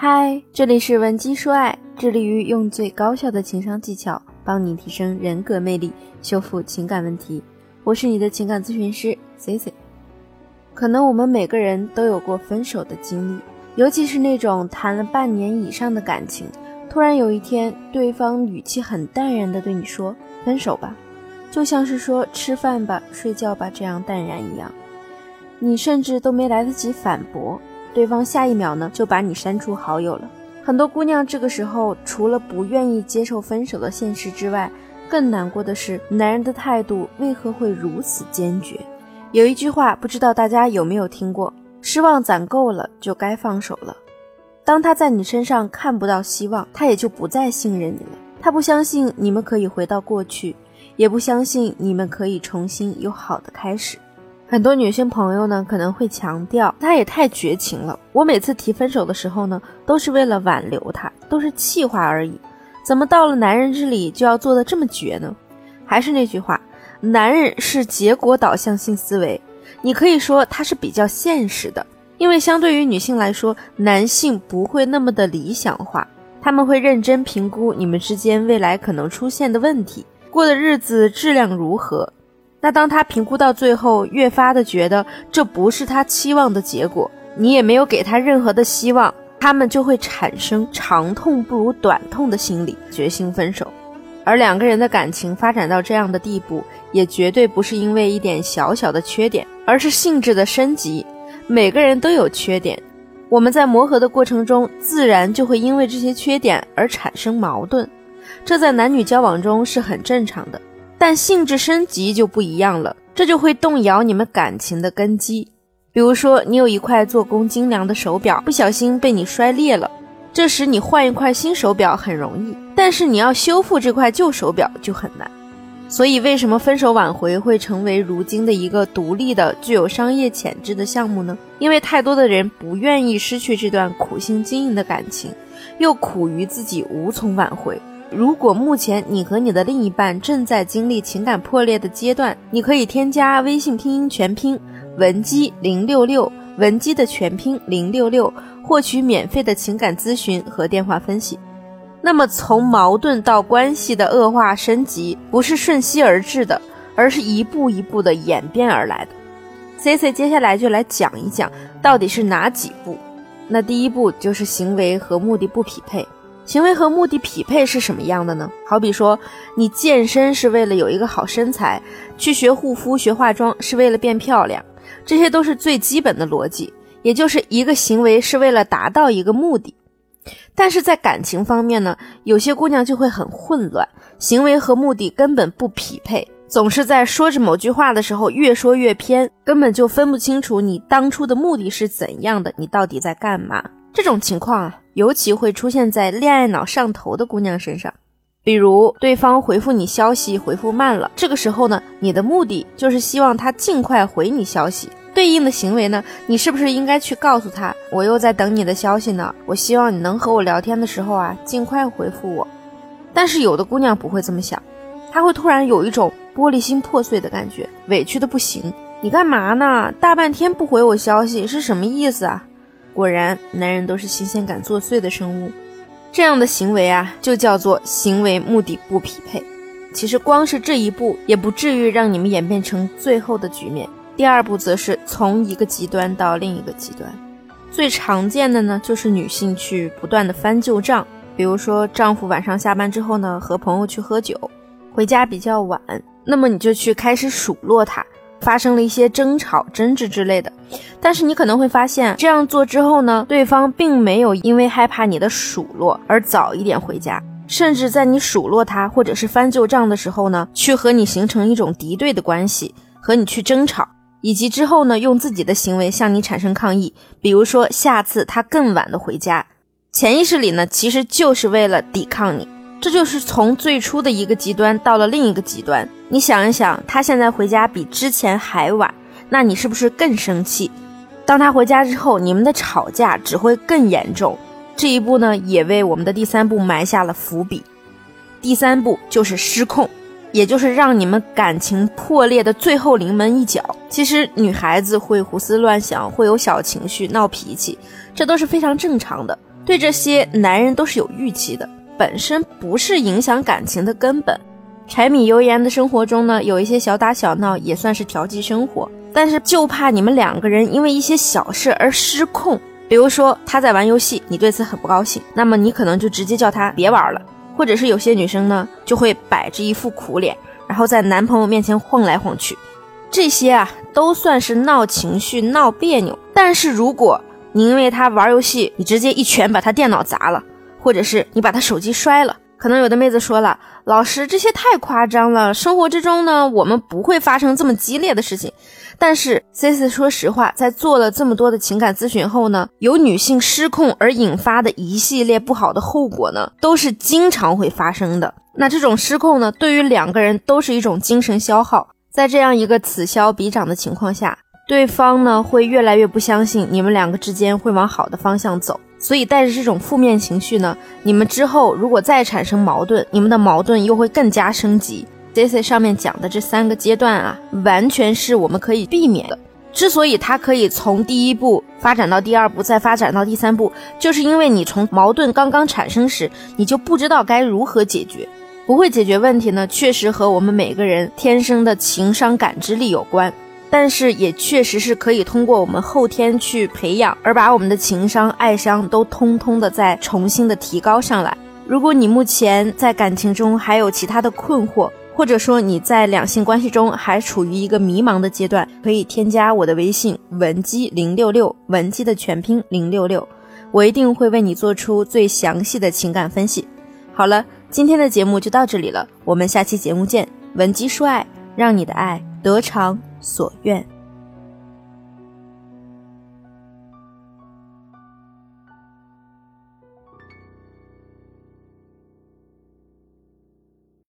嗨，这里是文姬说爱，致力于用最高效的情商技巧帮你提升人格魅力，修复情感问题。我是你的情感咨询师 C C。可能我们每个人都有过分手的经历，尤其是那种谈了半年以上的感情，突然有一天，对方语气很淡然的对你说分手吧，就像是说吃饭吧、睡觉吧这样淡然一样。你甚至都没来得及反驳，对方下一秒呢就把你删除好友了。很多姑娘这个时候除了不愿意接受分手的现实之外，更难过的是男人的态度为何会如此坚决。有一句话不知道大家有没有听过：失望攒够了就该放手了。当他在你身上看不到希望，他也就不再信任你了。他不相信你们可以回到过去，也不相信你们可以重新有好的开始。很多女性朋友呢可能会强调，他也太绝情了。我每次提分手的时候呢，都是为了挽留他，都是气话而已。怎么到了男人这里就要做的这么绝呢？还是那句话，男人是结果导向性思维，你可以说他是比较现实的，因为相对于女性来说，男性不会那么的理想化，他们会认真评估你们之间未来可能出现的问题，过的日子质量如何。那当他评估到最后，越发的觉得这不是他期望的结果，你也没有给他任何的希望，他们就会产生长痛不如短痛的心理，决心分手。而两个人的感情发展到这样的地步，也绝对不是因为一点小小的缺点，而是性质的升级。每个人都有缺点，我们在磨合的过程中，自然就会因为这些缺点而产生矛盾，这在男女交往中是很正常的。但性质升级就不一样了，这就会动摇你们感情的根基。比如说，你有一块做工精良的手表，不小心被你摔裂了，这时你换一块新手表很容易，但是你要修复这块旧手表就很难。所以，为什么分手挽回会成为如今的一个独立的、具有商业潜质的项目呢？因为太多的人不愿意失去这段苦心经营的感情，又苦于自己无从挽回。如果目前你和你的另一半正在经历情感破裂的阶段，你可以添加微信拼音全拼文姬零六六，文姬的全拼零六六，获取免费的情感咨询和电话分析。那么，从矛盾到关系的恶化升级，不是瞬息而至的，而是一步一步的演变而来的。C C 接下来就来讲一讲到底是哪几步。那第一步就是行为和目的不匹配。行为和目的匹配是什么样的呢？好比说，你健身是为了有一个好身材，去学护肤、学化妆是为了变漂亮，这些都是最基本的逻辑。也就是一个行为是为了达到一个目的。但是在感情方面呢，有些姑娘就会很混乱，行为和目的根本不匹配，总是在说着某句话的时候越说越偏，根本就分不清楚你当初的目的是怎样的，你到底在干嘛。这种情况啊。尤其会出现在恋爱脑上头的姑娘身上，比如对方回复你消息回复慢了，这个时候呢，你的目的就是希望他尽快回你消息。对应的行为呢，你是不是应该去告诉他，我又在等你的消息呢？我希望你能和我聊天的时候啊，尽快回复我。但是有的姑娘不会这么想，她会突然有一种玻璃心破碎的感觉，委屈的不行。你干嘛呢？大半天不回我消息是什么意思啊？果然，男人都是新鲜感作祟的生物，这样的行为啊，就叫做行为目的不匹配。其实光是这一步，也不至于让你们演变成最后的局面。第二步则是从一个极端到另一个极端。最常见的呢，就是女性去不断的翻旧账，比如说丈夫晚上下班之后呢，和朋友去喝酒，回家比较晚，那么你就去开始数落他。发生了一些争吵、争执之类的，但是你可能会发现，这样做之后呢，对方并没有因为害怕你的数落而早一点回家，甚至在你数落他或者是翻旧账的时候呢，去和你形成一种敌对的关系，和你去争吵，以及之后呢，用自己的行为向你产生抗议，比如说下次他更晚的回家，潜意识里呢，其实就是为了抵抗你。这就是从最初的一个极端到了另一个极端。你想一想，他现在回家比之前还晚，那你是不是更生气？当他回家之后，你们的吵架只会更严重。这一步呢，也为我们的第三步埋下了伏笔。第三步就是失控，也就是让你们感情破裂的最后临门一脚。其实女孩子会胡思乱想，会有小情绪、闹脾气，这都是非常正常的。对这些男人都是有预期的，本身不是影响感情的根本。柴米油盐的生活中呢，有一些小打小闹也算是调剂生活，但是就怕你们两个人因为一些小事而失控。比如说他在玩游戏，你对此很不高兴，那么你可能就直接叫他别玩了。或者是有些女生呢，就会摆着一副苦脸，然后在男朋友面前晃来晃去，这些啊都算是闹情绪、闹别扭。但是如果你因为他玩游戏，你直接一拳把他电脑砸了，或者是你把他手机摔了，可能有的妹子说了，老师这些太夸张了，生活之中呢，我们不会发生这么激烈的事情。但是 C C 说实话，在做了这么多的情感咨询后呢，由女性失控而引发的一系列不好的后果呢，都是经常会发生的。那这种失控呢，对于两个人都是一种精神消耗，在这样一个此消彼长的情况下，对方呢会越来越不相信你们两个之间会往好的方向走，所以带着这种负面情绪呢，你们之后如果再产生矛盾，你们的矛盾又会更加升级。C C 上面讲的这三个阶段啊，完全是我们可以避免的。之所以它可以从第一步发展到第二步，再发展到第三步，就是因为你从矛盾刚刚产生时，你就不知道该如何解决。不会解决问题呢，确实和我们每个人天生的情商感知力有关，但是也确实是可以通过我们后天去培养，而把我们的情商、爱商都通通的再重新的提高上来。如果你目前在感情中还有其他的困惑，或者说你在两性关系中还处于一个迷茫的阶段，可以添加我的微信文姬零六六，文姬的全拼零六六，我一定会为你做出最详细的情感分析。好了，今天的节目就到这里了，我们下期节目见。文姬说爱，让你的爱得偿所愿。